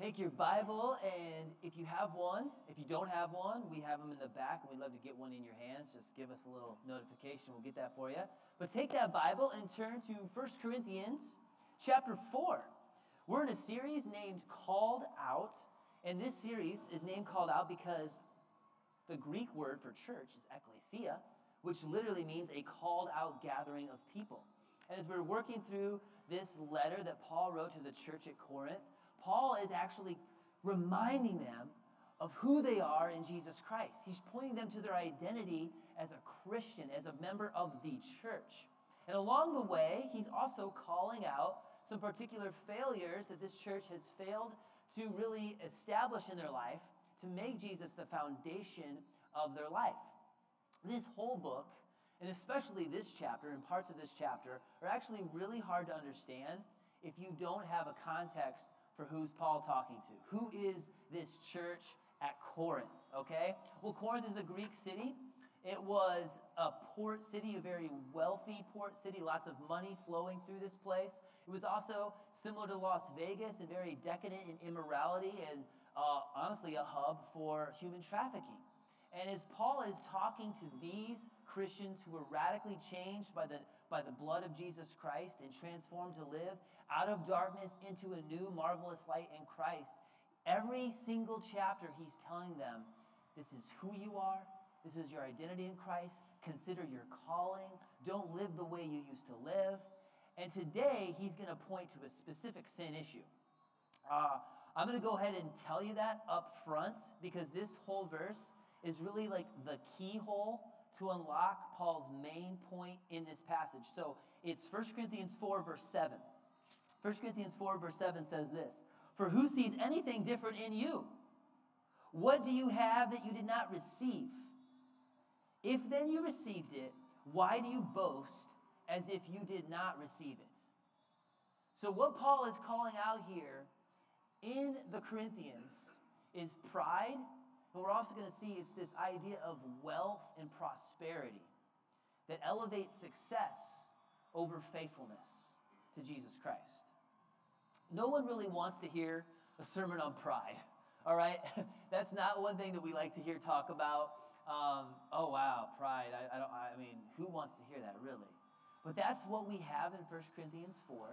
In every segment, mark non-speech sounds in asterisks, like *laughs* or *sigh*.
Take your Bible, and if you have one, if you don't have one, we have them in the back, and we'd love to get one in your hands. Just give us a little notification, we'll get that for you. But take that Bible and turn to 1 Corinthians chapter 4. We're in a series named Called Out, and this series is named Called Out because the Greek word for church is ekklesia, which literally means a called out gathering of people. And as we're working through this letter that Paul wrote to the church at Corinth, Paul is actually reminding them of who they are in Jesus Christ. He's pointing them to their identity as a Christian, as a member of the church. And along the way, he's also calling out some particular failures that this church has failed to really establish in their life to make Jesus the foundation of their life. This whole book, and especially this chapter and parts of this chapter, are actually really hard to understand if you don't have a context for who's Paul talking to. Who is this church at Corinth? Okay? Well, Corinth is a Greek city. It was a port city, a very wealthy port city, lots of money flowing through this place. It was also similar to Las Vegas and very decadent in immorality and uh, honestly a hub for human trafficking. And as Paul is talking to these Christians who were radically changed by the, by the blood of Jesus Christ and transformed to live out of darkness into a new marvelous light in Christ, every single chapter he's telling them this is who you are, this is your identity in Christ, consider your calling, don't live the way you used to live. And today he's going to point to a specific sin issue. Uh, I'm going to go ahead and tell you that up front because this whole verse is really like the keyhole to unlock Paul's main point in this passage. So it's 1 Corinthians 4, verse 7. 1 Corinthians 4, verse 7 says this For who sees anything different in you? What do you have that you did not receive? If then you received it, why do you boast as if you did not receive it? So, what Paul is calling out here in the Corinthians is pride but we're also going to see it's this idea of wealth and prosperity that elevates success over faithfulness to Jesus Christ. No one really wants to hear a sermon on pride, all right? *laughs* That's not one thing that we like to hear talk about. Um, oh, wow, pride. I, I, don't, I mean, who wants to hear that, really? But that's what we have in 1 Corinthians 4.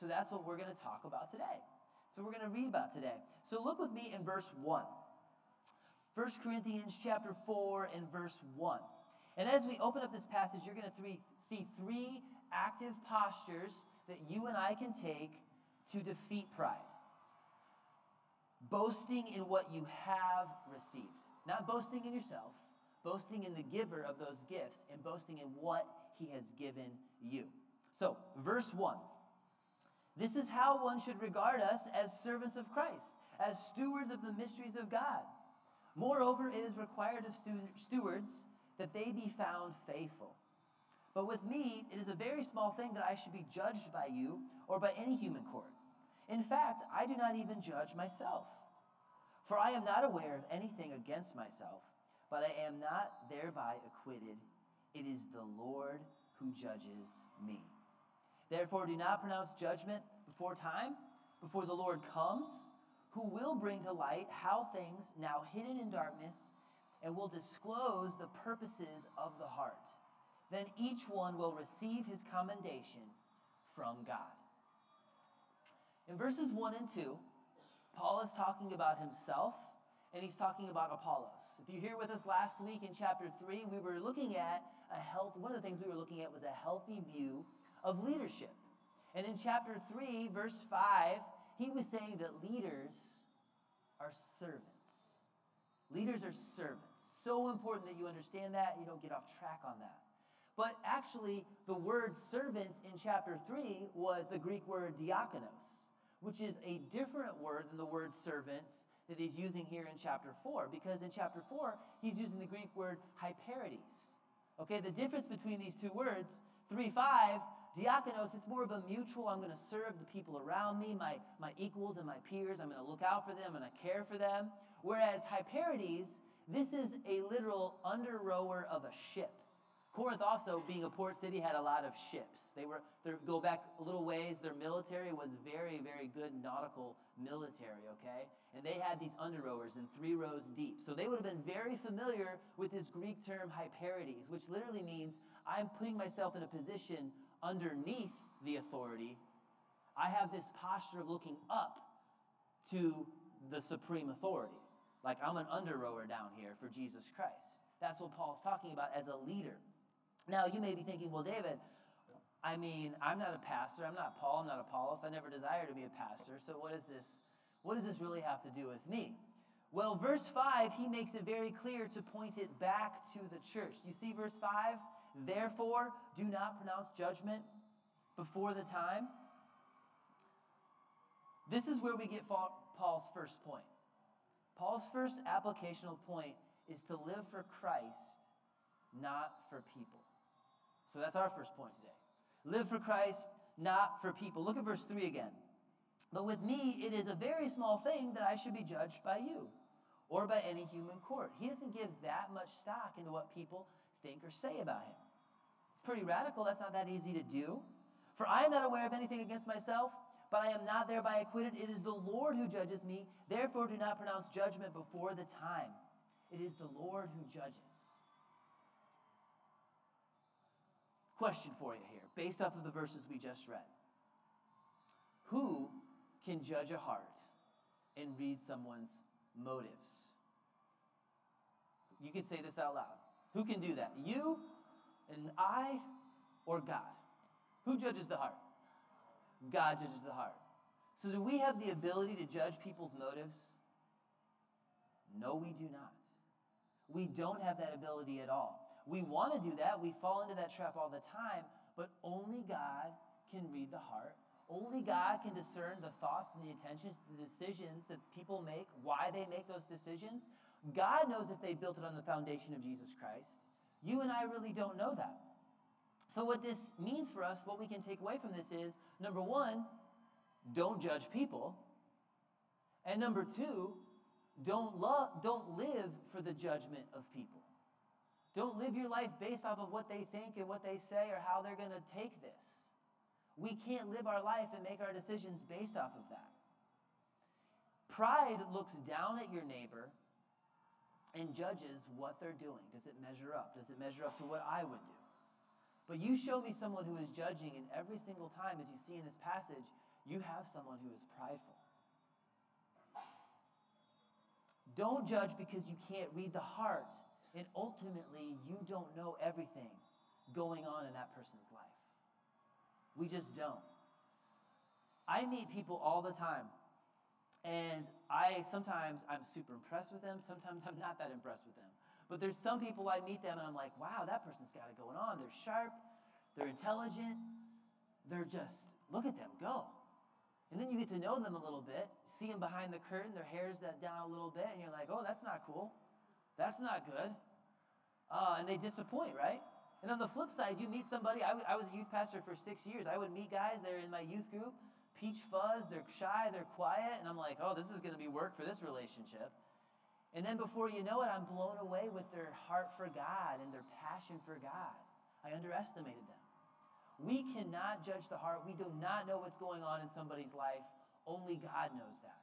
So that's what we're going to talk about today. So we're going to read about today. So look with me in verse 1. 1 Corinthians chapter 4 and verse 1. And as we open up this passage, you're going to see three active postures that you and I can take to defeat pride. Boasting in what you have received, not boasting in yourself, boasting in the giver of those gifts, and boasting in what he has given you. So, verse 1 This is how one should regard us as servants of Christ, as stewards of the mysteries of God. Moreover, it is required of stewards that they be found faithful. But with me, it is a very small thing that I should be judged by you or by any human court. In fact, I do not even judge myself. For I am not aware of anything against myself, but I am not thereby acquitted. It is the Lord who judges me. Therefore, do not pronounce judgment before time, before the Lord comes who will bring to light how things now hidden in darkness and will disclose the purposes of the heart. Then each one will receive his commendation from God. In verses 1 and 2, Paul is talking about himself and he's talking about Apollos. If you're here with us last week in chapter 3, we were looking at a health, one of the things we were looking at was a healthy view of leadership. And in chapter 3, verse 5, he was saying that leaders are servants. Leaders are servants. So important that you understand that, you don't get off track on that. But actually, the word servants in chapter 3 was the Greek word diakonos, which is a different word than the word servants that he's using here in chapter 4, because in chapter 4, he's using the Greek word hyperides. Okay, the difference between these two words, 3 5, Diakonos, it's more of a mutual, I'm going to serve the people around me, my, my equals and my peers. I'm going to look out for them and I care for them. Whereas Hyperides, this is a literal under rower of a ship. Corinth also, being a port city, had a lot of ships. They were go back a little ways. Their military was very, very good nautical military. Okay, and they had these under rowers in three rows deep. So they would have been very familiar with this Greek term hyperides, which literally means I'm putting myself in a position underneath the authority. I have this posture of looking up to the supreme authority. Like I'm an under rower down here for Jesus Christ. That's what Paul's talking about as a leader. Now, you may be thinking, well, David, I mean, I'm not a pastor. I'm not Paul. I'm not Apollos. I never desire to be a pastor. So, what is this? What does this really have to do with me? Well, verse 5, he makes it very clear to point it back to the church. You see verse 5? Therefore, do not pronounce judgment before the time. This is where we get Paul's first point. Paul's first applicational point is to live for Christ, not for people. So that's our first point today. Live for Christ, not for people. Look at verse 3 again. But with me, it is a very small thing that I should be judged by you or by any human court. He doesn't give that much stock into what people think or say about him. It's pretty radical. That's not that easy to do. For I am not aware of anything against myself, but I am not thereby acquitted. It is the Lord who judges me. Therefore, do not pronounce judgment before the time. It is the Lord who judges. Question for you here, based off of the verses we just read. Who can judge a heart and read someone's motives? You can say this out loud. Who can do that? You and I or God? Who judges the heart? God judges the heart. So, do we have the ability to judge people's motives? No, we do not. We don't have that ability at all. We want to do that. We fall into that trap all the time, but only God can read the heart. Only God can discern the thoughts and the intentions, the decisions that people make, why they make those decisions. God knows if they built it on the foundation of Jesus Christ. You and I really don't know that. So, what this means for us, what we can take away from this is number one, don't judge people. And number two, don't, don't live for the judgment of people. Don't live your life based off of what they think and what they say or how they're going to take this. We can't live our life and make our decisions based off of that. Pride looks down at your neighbor and judges what they're doing. Does it measure up? Does it measure up to what I would do? But you show me someone who is judging, and every single time, as you see in this passage, you have someone who is prideful. Don't judge because you can't read the heart. And ultimately, you don't know everything going on in that person's life. We just don't. I meet people all the time. And I sometimes I'm super impressed with them, sometimes I'm not that impressed with them. But there's some people I meet them and I'm like, wow, that person's got it going on. They're sharp, they're intelligent, they're just, look at them go. And then you get to know them a little bit, see them behind the curtain, their hair's that down a little bit, and you're like, oh, that's not cool. That's not good. Uh, and they disappoint, right? And on the flip side, you meet somebody, I, w- I was a youth pastor for six years. I would meet guys, they're in my youth group, peach fuzz, they're shy, they're quiet, and I'm like, oh, this is going to be work for this relationship. And then before you know it, I'm blown away with their heart for God and their passion for God. I underestimated them. We cannot judge the heart. We do not know what's going on in somebody's life. Only God knows that.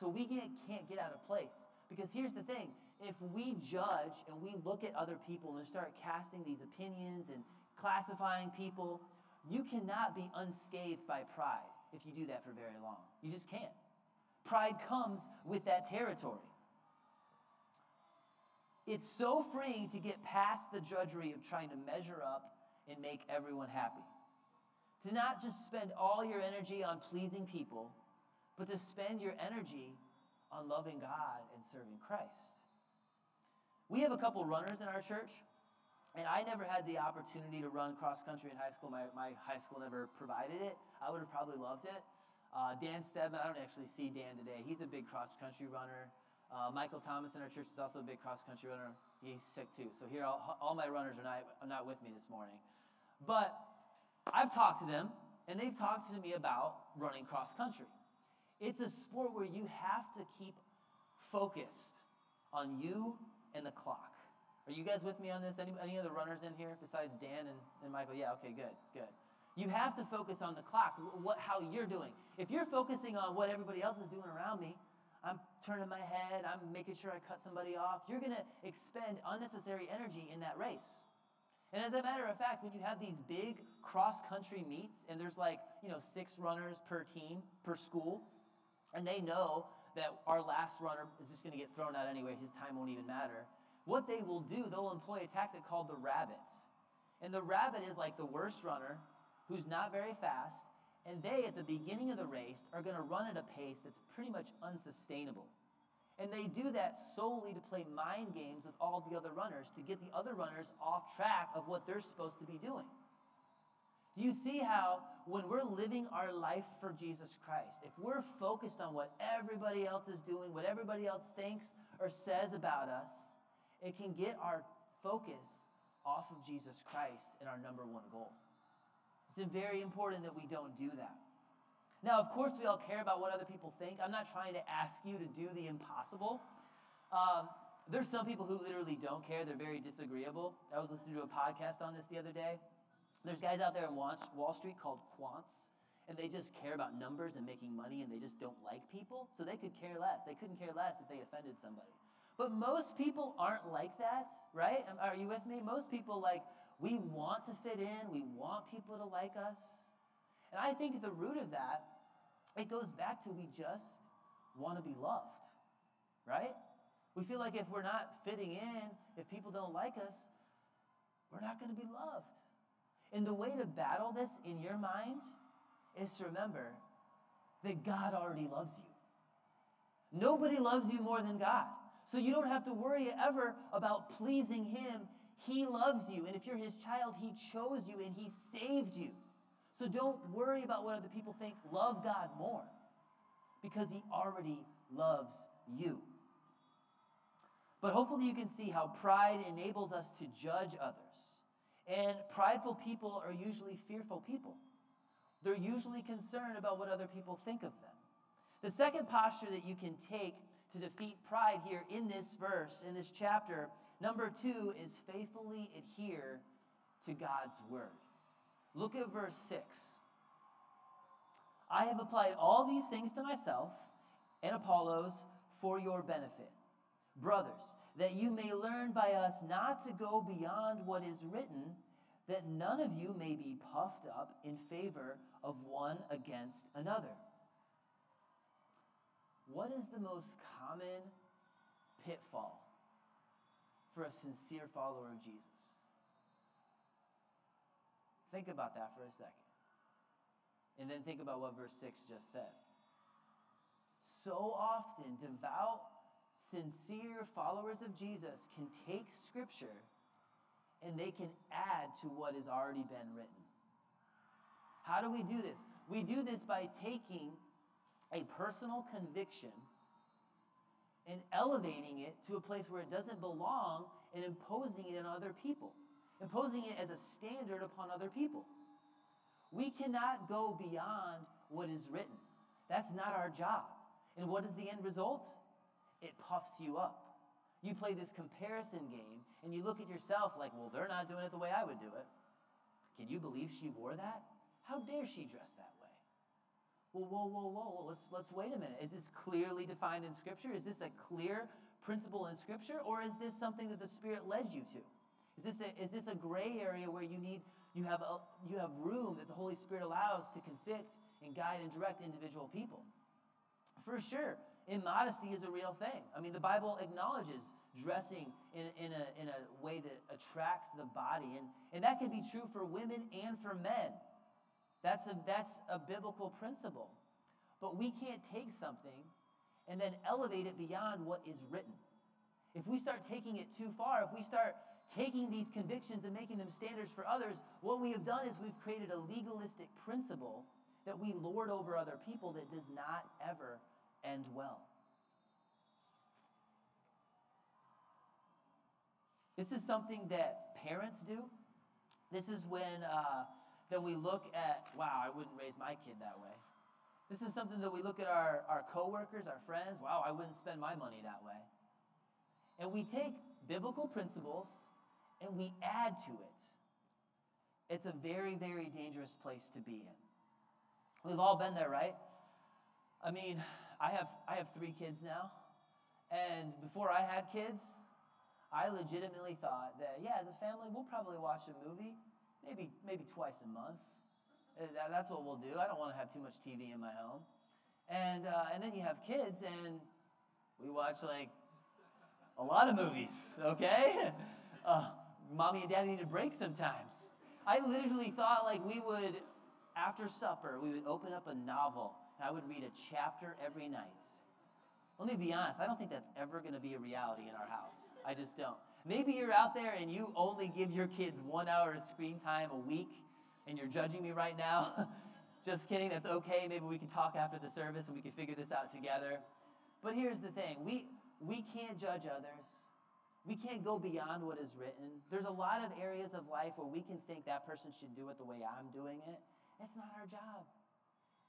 So we can't get out of place. Because here's the thing if we judge and we look at other people and start casting these opinions and classifying people, you cannot be unscathed by pride if you do that for very long. You just can't. Pride comes with that territory. It's so freeing to get past the drudgery of trying to measure up and make everyone happy. To not just spend all your energy on pleasing people, but to spend your energy on loving God and serving Christ. We have a couple runners in our church, and I never had the opportunity to run cross country in high school. My, my high school never provided it. I would have probably loved it. Uh, Dan Stedman, I don't actually see Dan today. He's a big cross country runner. Uh, Michael Thomas in our church is also a big cross country runner. He's sick too. So here, all, all my runners are not, are not with me this morning. But I've talked to them, and they've talked to me about running cross country. It's a sport where you have to keep focused on you and the clock. Are you guys with me on this? Any, any other runners in here besides Dan and, and Michael? Yeah, okay, good, good. You have to focus on the clock, what, how you're doing. If you're focusing on what everybody else is doing around me, I'm turning my head, I'm making sure I cut somebody off, you're going to expend unnecessary energy in that race. And as a matter of fact, when you have these big cross country meets and there's like, you know, six runners per team, per school, and they know that our last runner is just going to get thrown out anyway, his time won't even matter. What they will do, they'll employ a tactic called the rabbit. And the rabbit is like the worst runner who's not very fast, and they, at the beginning of the race, are going to run at a pace that's pretty much unsustainable. And they do that solely to play mind games with all the other runners, to get the other runners off track of what they're supposed to be doing. Do you see how, when we're living our life for Jesus Christ, if we're focused on what everybody else is doing, what everybody else thinks or says about us, it can get our focus off of Jesus Christ and our number one goal. It's very important that we don't do that. Now, of course, we all care about what other people think. I'm not trying to ask you to do the impossible. Um, there's some people who literally don't care. They're very disagreeable. I was listening to a podcast on this the other day. There's guys out there in Wall Street called quants, and they just care about numbers and making money, and they just don't like people. So they could care less. They couldn't care less if they offended somebody. But most people aren't like that, right? Are you with me? Most people, like, we want to fit in, we want people to like us. And I think the root of that, it goes back to we just want to be loved, right? We feel like if we're not fitting in, if people don't like us, we're not going to be loved. And the way to battle this in your mind is to remember that God already loves you. Nobody loves you more than God. So you don't have to worry ever about pleasing Him. He loves you. And if you're His child, He chose you and He saved you. So don't worry about what other people think. Love God more because He already loves you. But hopefully, you can see how pride enables us to judge others. And prideful people are usually fearful people. They're usually concerned about what other people think of them. The second posture that you can take to defeat pride here in this verse, in this chapter, number two, is faithfully adhere to God's word. Look at verse 6. I have applied all these things to myself and Apollos for your benefit. Brothers, that you may learn by us not to go beyond what is written, that none of you may be puffed up in favor of one against another. What is the most common pitfall for a sincere follower of Jesus? Think about that for a second. And then think about what verse 6 just said. So often, devout, sincere followers of Jesus can take Scripture and they can add to what has already been written. How do we do this? We do this by taking a personal conviction and elevating it to a place where it doesn't belong and imposing it on other people imposing it as a standard upon other people. We cannot go beyond what is written. That's not our job. And what is the end result? It puffs you up. You play this comparison game and you look at yourself like, well, they're not doing it the way I would do it. Can you believe she wore that? How dare she dress that way? Well, whoa, whoa, whoa, whoa. Let's, let's wait a minute. Is this clearly defined in Scripture? Is this a clear principle in Scripture? Or is this something that the Spirit led you to? Is this a, is this a gray area where you need you have a, you have room that the Holy Spirit allows to convict and guide and direct individual people? For sure, immodesty is a real thing. I mean, the Bible acknowledges dressing in, in, a, in a way that attracts the body, and, and that can be true for women and for men. That's a, that's a biblical principle. But we can't take something and then elevate it beyond what is written. If we start taking it too far, if we start taking these convictions and making them standards for others, what we have done is we've created a legalistic principle that we lord over other people that does not ever end well. This is something that parents do. This is when uh, that we look at, wow, I wouldn't raise my kid that way. This is something that we look at our, our coworkers, our friends, wow, I wouldn't spend my money that way. and we take biblical principles and we add to it. It's a very, very dangerous place to be in. We've all been there, right? I mean, I have I have three kids now, and before I had kids, I legitimately thought that yeah, as a family, we'll probably watch a movie, maybe maybe twice a month. Uh, that's what we'll do. I don't want to have too much TV in my home, and uh, and then you have kids, and we watch like a lot of movies. Okay, *laughs* uh, mommy and daddy need a break sometimes. I literally thought like we would, after supper, we would open up a novel I would read a chapter every night. Let me be honest, I don't think that's ever going to be a reality in our house. I just don't. Maybe you're out there and you only give your kids one hour of screen time a week and you're judging me right now. *laughs* just kidding, that's okay. Maybe we can talk after the service and we can figure this out together. But here's the thing we, we can't judge others. We can't go beyond what is written. There's a lot of areas of life where we can think that person should do it the way I'm doing it. It's not our job.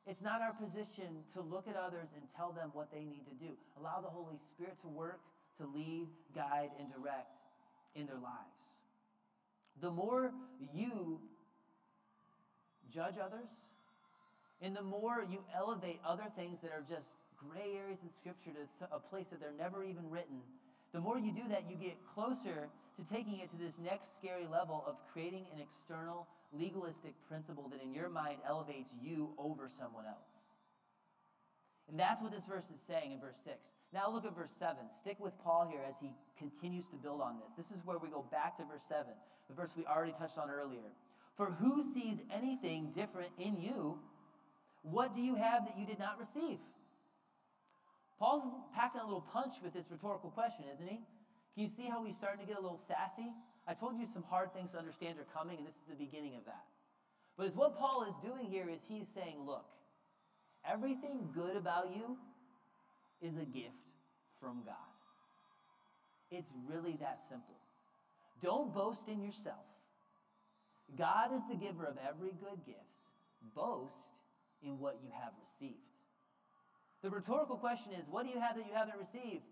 It's not our position to look at others and tell them what they need to do. Allow the Holy Spirit to work, to lead, guide, and direct in their lives. The more you judge others, and the more you elevate other things that are just gray areas in Scripture to a place that they're never even written, the more you do that, you get closer to taking it to this next scary level of creating an external legalistic principle that in your mind elevates you over someone else. And that's what this verse is saying in verse 6. Now look at verse 7. Stick with Paul here as he continues to build on this. This is where we go back to verse 7, the verse we already touched on earlier. For who sees anything different in you? What do you have that you did not receive? Paul's packing a little punch with this rhetorical question, isn't he? Can you see how he's starting to get a little sassy? I told you some hard things to understand are coming, and this is the beginning of that. But what Paul is doing here is he's saying, look, everything good about you is a gift from God. It's really that simple. Don't boast in yourself. God is the giver of every good gift. Boast in what you have received. The rhetorical question is what do you have that you haven't received?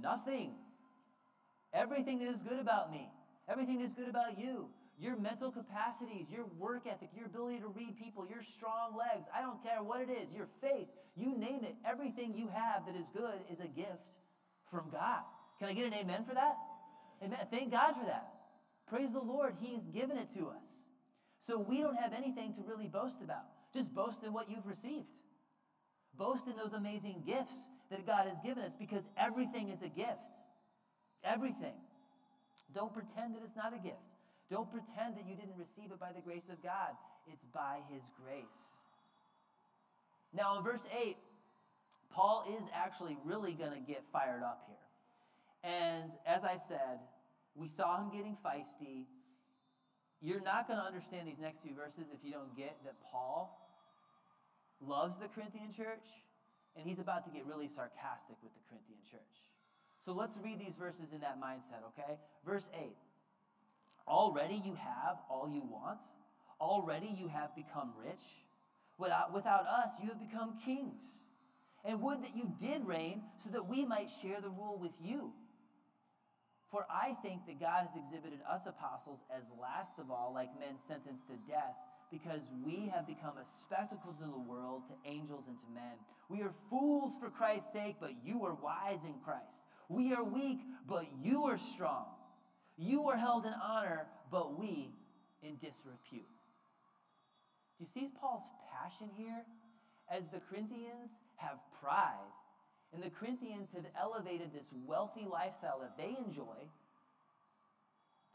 Nothing. Everything that is good about me, everything that is good about you, your mental capacities, your work ethic, your ability to read people, your strong legs, I don't care what it is, your faith, you name it, everything you have that is good is a gift from God. Can I get an amen for that? Amen. Thank God for that. Praise the Lord, He's given it to us. So we don't have anything to really boast about. Just boast in what you've received. Boast in those amazing gifts that God has given us because everything is a gift. Everything. Don't pretend that it's not a gift. Don't pretend that you didn't receive it by the grace of God. It's by His grace. Now, in verse 8, Paul is actually really going to get fired up here. And as I said, we saw him getting feisty. You're not going to understand these next few verses if you don't get that Paul loves the Corinthian church, and he's about to get really sarcastic with the Corinthian church. So let's read these verses in that mindset, okay? Verse 8 Already you have all you want, already you have become rich. Without, without us, you have become kings. And would that you did reign so that we might share the rule with you. For I think that God has exhibited us apostles as last of all, like men sentenced to death because we have become a spectacle to the world, to angels, and to men. We are fools for Christ's sake, but you are wise in Christ. We are weak, but you are strong. You are held in honor, but we in disrepute. Do you see Paul's passion here? As the Corinthians have pride, and the Corinthians have elevated this wealthy lifestyle that they enjoy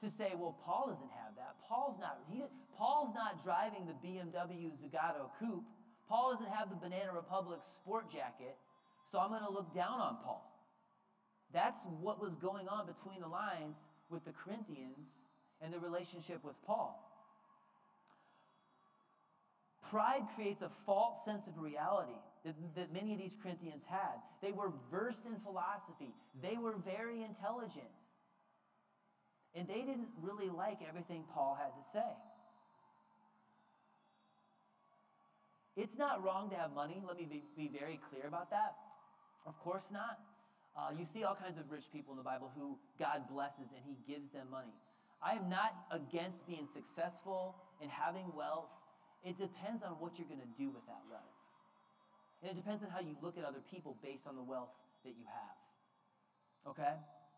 to say, well, Paul doesn't have that. Paul's not, he, Paul's not driving the BMW Zagato coupe. Paul doesn't have the Banana Republic sport jacket, so I'm going to look down on Paul. That's what was going on between the lines with the Corinthians and the relationship with Paul. Pride creates a false sense of reality that, that many of these Corinthians had. They were versed in philosophy, they were very intelligent. And they didn't really like everything Paul had to say. It's not wrong to have money. Let me be, be very clear about that. Of course not. Uh, you see all kinds of rich people in the Bible who God blesses and He gives them money. I am not against being successful and having wealth. It depends on what you're going to do with that wealth. And it depends on how you look at other people based on the wealth that you have. Okay?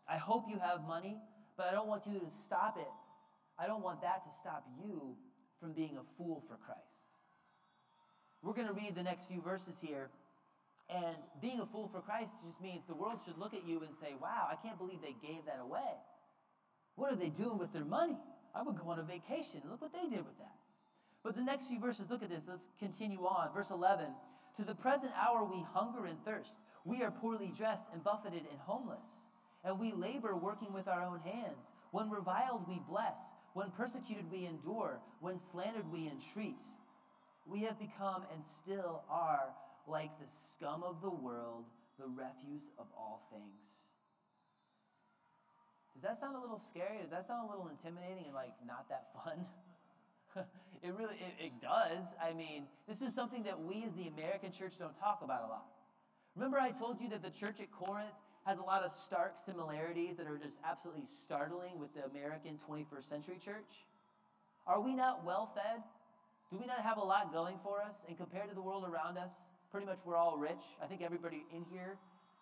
I hope you have money, but I don't want you to stop it. I don't want that to stop you from being a fool for Christ. We're going to read the next few verses here. And being a fool for Christ just means the world should look at you and say, wow, I can't believe they gave that away. What are they doing with their money? I would go on a vacation. Look what they did with that. But the next few verses, look at this. Let's continue on. Verse 11 To the present hour we hunger and thirst. We are poorly dressed and buffeted and homeless. And we labor working with our own hands. When reviled, we bless. When persecuted, we endure. When slandered, we entreat. We have become and still are like the scum of the world, the refuse of all things. Does that sound a little scary? Does that sound a little intimidating and like not that fun? *laughs* it really it, it does. I mean, this is something that we as the American church don't talk about a lot. Remember I told you that the church at Corinth has a lot of stark similarities that are just absolutely startling with the American 21st century church? Are we not well fed? Do we not have a lot going for us? And compared to the world around us, pretty much we're all rich. I think everybody in here,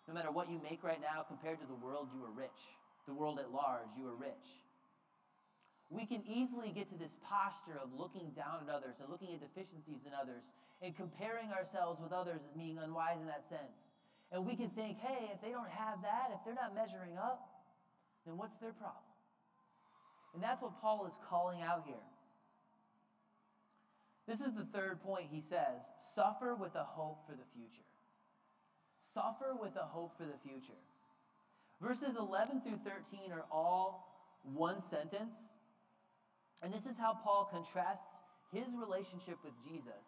no matter what you make right now, compared to the world, you are rich. The world at large, you are rich. We can easily get to this posture of looking down at others and looking at deficiencies in others and comparing ourselves with others as being unwise in that sense. And we can mm-hmm. think, hey, if they don't have that, if they're not measuring up, then what's their problem? And that's what Paul is calling out here. This is the third point he says suffer with a hope for the future. Suffer with a hope for the future. Verses 11 through 13 are all one sentence. And this is how Paul contrasts his relationship with Jesus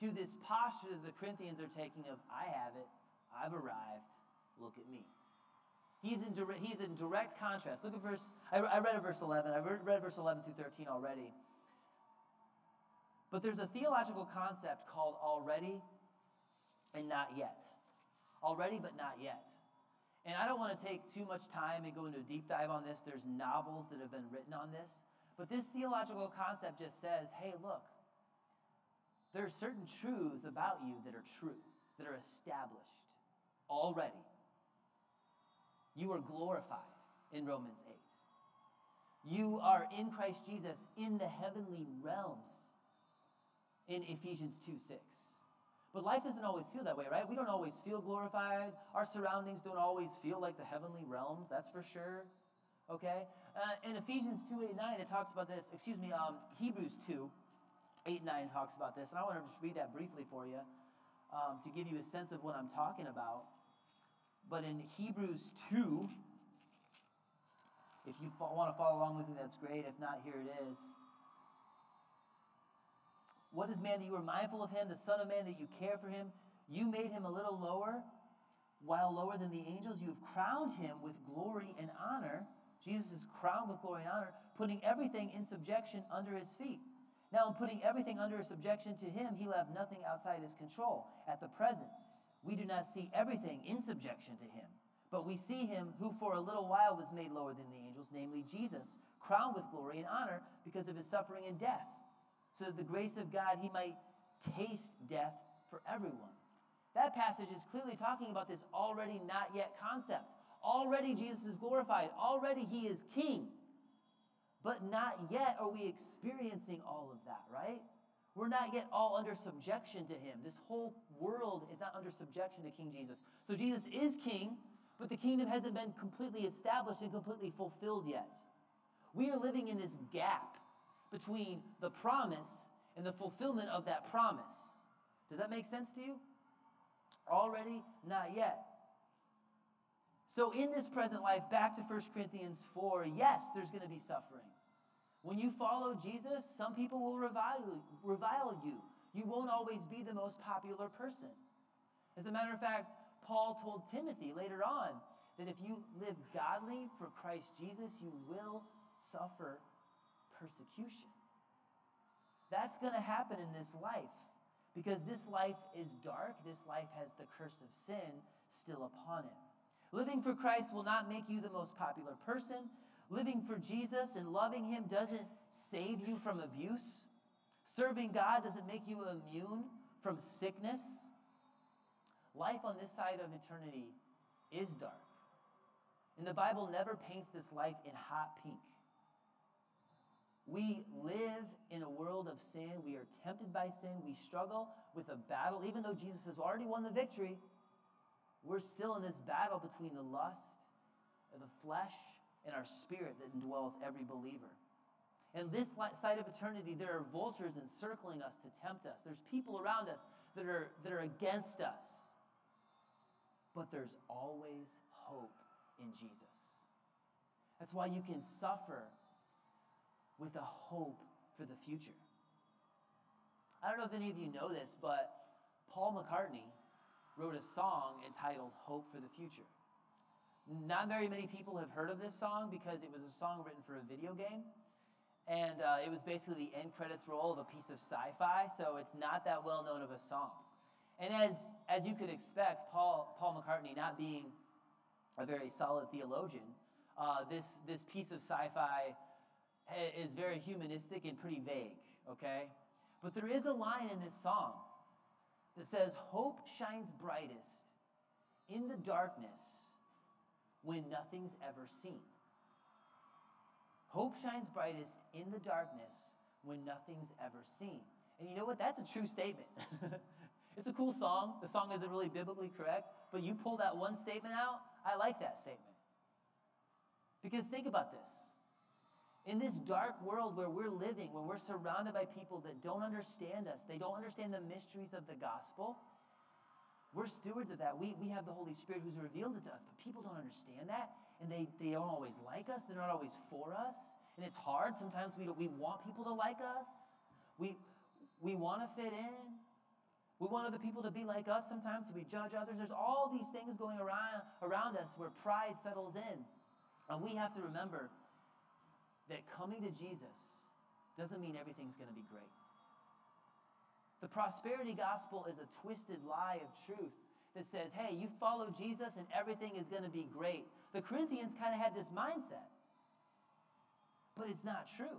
to this posture that the Corinthians are taking of, I have it, I've arrived, look at me. He's in, direct, he's in direct contrast. Look at verse, I, I read verse 11. I read, read verse 11 through 13 already. But there's a theological concept called already and not yet. Already, but not yet. And I don't want to take too much time and go into a deep dive on this. There's novels that have been written on this. But this theological concept just says hey, look, there are certain truths about you that are true, that are established already. You are glorified in Romans 8. You are in Christ Jesus in the heavenly realms in Ephesians 2 6. But life doesn't always feel that way, right? We don't always feel glorified. Our surroundings don't always feel like the heavenly realms, that's for sure. Okay? Uh, in Ephesians 2 8 9, it talks about this, excuse me, um, Hebrews 2 8 9 talks about this, and I want to just read that briefly for you um, to give you a sense of what I'm talking about. But in Hebrews 2, if you want to follow along with me, that's great. If not, here it is. What is man that you are mindful of him, the Son of Man that you care for him? You made him a little lower, while lower than the angels. You have crowned him with glory and honor. Jesus is crowned with glory and honor, putting everything in subjection under his feet. Now, in putting everything under subjection to him, he left nothing outside his control. At the present, we do not see everything in subjection to him, but we see him who for a little while was made lower than the angels, namely Jesus, crowned with glory and honor because of his suffering and death, so that the grace of God he might taste death for everyone. That passage is clearly talking about this already not yet concept. Already Jesus is glorified, already he is king. But not yet are we experiencing all of that, right? We're not yet all under subjection to him. This whole world is not under subjection to King Jesus. So Jesus is king, but the kingdom hasn't been completely established and completely fulfilled yet. We are living in this gap between the promise and the fulfillment of that promise. Does that make sense to you? Already? Not yet. So, in this present life, back to 1 Corinthians 4, yes, there's going to be suffering. When you follow Jesus, some people will revile, revile you. You won't always be the most popular person. As a matter of fact, Paul told Timothy later on that if you live godly for Christ Jesus, you will suffer persecution. That's going to happen in this life. because this life is dark. This life has the curse of sin still upon it. Living for Christ will not make you the most popular person. Living for Jesus and loving Him doesn't save you from abuse. Serving God doesn't make you immune from sickness. Life on this side of eternity is dark. And the Bible never paints this life in hot pink. We live in a world of sin. We are tempted by sin. We struggle with a battle. Even though Jesus has already won the victory, we're still in this battle between the lust of the flesh and our spirit that indwells every believer. And this side of eternity, there are vultures encircling us to tempt us. There's people around us that are, that are against us. But there's always hope in Jesus. That's why you can suffer with a hope for the future. I don't know if any of you know this, but Paul McCartney wrote a song entitled Hope for the Future. Not very many people have heard of this song because it was a song written for a video game. And uh, it was basically the end credits roll of a piece of sci fi, so it's not that well known of a song. And as, as you could expect, Paul, Paul McCartney, not being a very solid theologian, uh, this, this piece of sci fi is very humanistic and pretty vague, okay? But there is a line in this song that says, Hope shines brightest in the darkness when nothing's ever seen. Hope shines brightest in the darkness when nothing's ever seen. And you know what? That's a true statement. *laughs* it's a cool song. The song isn't really biblically correct, but you pull that one statement out, I like that statement. Because think about this. In this dark world where we're living, when we're surrounded by people that don't understand us, they don't understand the mysteries of the gospel, we're stewards of that. We, we have the Holy Spirit who's revealed it to us, but people don't understand that, and they, they don't always like us. They're not always for us, and it's hard. Sometimes we, we want people to like us. We, we want to fit in. We want other people to be like us sometimes, so we judge others. There's all these things going around, around us where pride settles in. And we have to remember that coming to Jesus doesn't mean everything's going to be great. The prosperity gospel is a twisted lie of truth that says, hey, you follow Jesus and everything is going to be great. The Corinthians kind of had this mindset, but it's not true.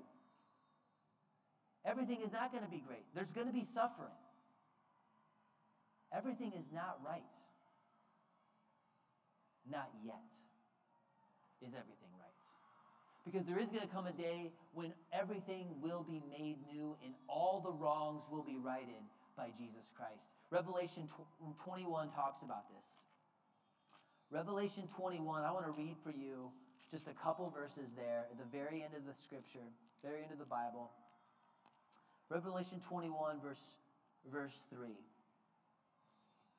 Everything is not going to be great, there's going to be suffering. Everything is not right. Not yet is everything right. Because there is going to come a day when everything will be made new and all the wrongs will be righted by Jesus Christ. Revelation 21 talks about this. Revelation 21, I want to read for you just a couple verses there at the very end of the scripture, very end of the Bible. Revelation 21, verse, verse 3.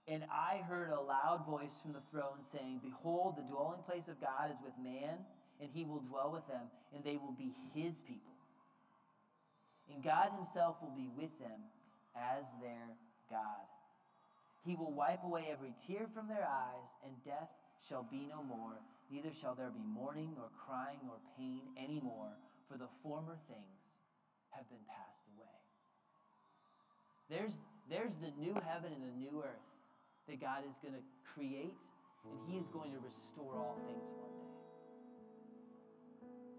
And I heard a loud voice from the throne saying, Behold, the dwelling place of God is with man and he will dwell with them, and they will be his people. And God himself will be with them as their God. He will wipe away every tear from their eyes, and death shall be no more. Neither shall there be mourning, nor crying, nor pain any more, for the former things have been passed away. There's, there's the new heaven and the new earth that God is going to create, and He is going to restore all things one day.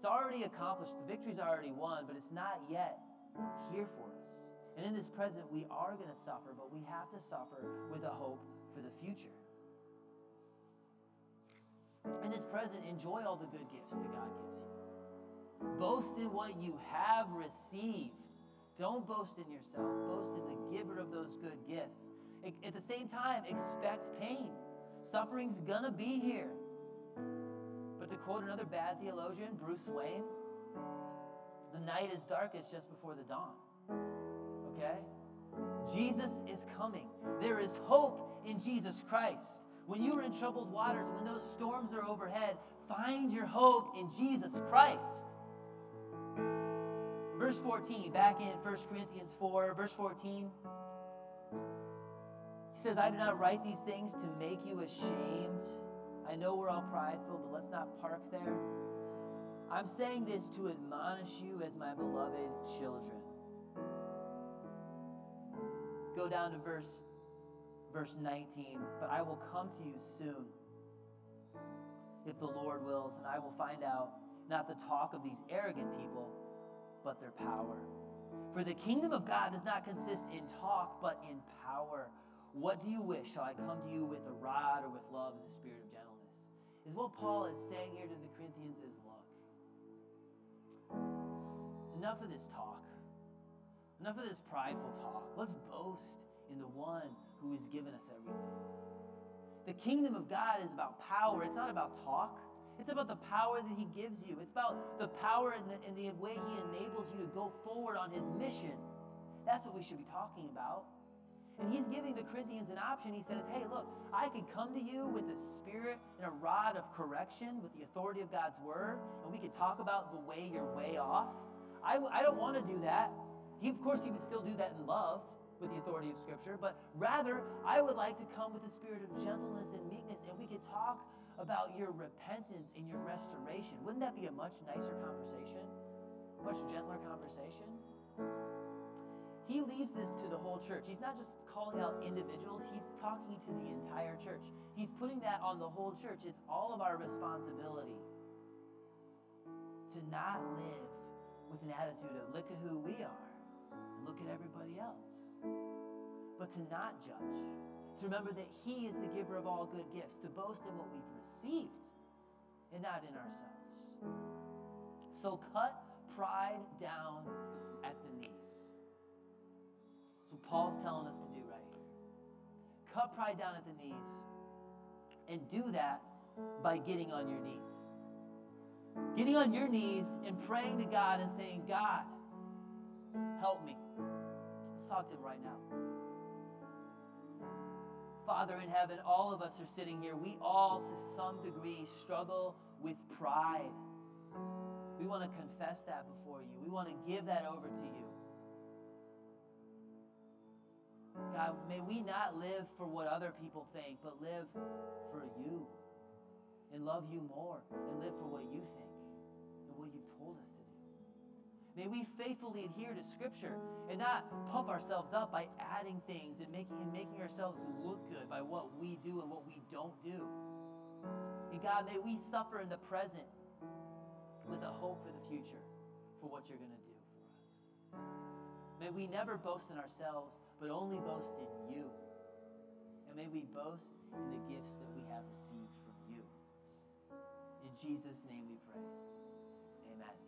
It's already accomplished. The victory's already won, but it's not yet here for us. And in this present, we are going to suffer, but we have to suffer with a hope for the future. In this present, enjoy all the good gifts that God gives you. Boast in what you have received. Don't boast in yourself, boast in the giver of those good gifts. At the same time, expect pain. Suffering's gonna be here. Quote another bad theologian, Bruce Wayne, the night is darkest just before the dawn. Okay? Jesus is coming. There is hope in Jesus Christ. When you are in troubled waters, when those storms are overhead, find your hope in Jesus Christ. Verse 14, back in 1 Corinthians 4, verse 14, he says, I do not write these things to make you ashamed I know we're all prideful, but let's not park there. I'm saying this to admonish you as my beloved children. go down to verse verse 19. But I will come to you soon, if the Lord wills, and I will find out not the talk of these arrogant people, but their power. For the kingdom of God does not consist in talk, but in power. What do you wish? Shall I come to you with a rod or with love and the spirit? Is what Paul is saying here to the Corinthians is look, enough of this talk. Enough of this prideful talk. Let's boast in the one who has given us everything. The kingdom of God is about power, it's not about talk. It's about the power that He gives you. It's about the power and the, and the way He enables you to go forward on His mission. That's what we should be talking about. And he's giving the Corinthians an option. He says, Hey, look, I could come to you with a spirit and a rod of correction with the authority of God's word, and we could talk about the way you're way off. I, I don't want to do that. He, of course, he would still do that in love with the authority of Scripture, but rather, I would like to come with a spirit of gentleness and meekness, and we could talk about your repentance and your restoration. Wouldn't that be a much nicer conversation? Much gentler conversation? He leaves this to the whole church. He's not just calling out individuals, he's talking to the entire church. He's putting that on the whole church. It's all of our responsibility to not live with an attitude of look at who we are and look at everybody else, but to not judge. To remember that He is the giver of all good gifts, to boast in what we've received and not in ourselves. So cut pride down at the So Paul's telling us to do right here. Cut pride down at the knees and do that by getting on your knees. Getting on your knees and praying to God and saying, God, help me. Let's talk to Him right now. Father in heaven, all of us are sitting here. We all, to some degree, struggle with pride. We want to confess that before you. We want to give that over to you. God, may we not live for what other people think, but live for you and love you more and live for what you think and what you've told us to do. May we faithfully adhere to Scripture and not puff ourselves up by adding things and making, and making ourselves look good by what we do and what we don't do. And God, may we suffer in the present with a hope for the future for what you're going to do for us. May we never boast in ourselves, but only boast in you. And may we boast in the gifts that we have received from you. In Jesus' name we pray. Amen.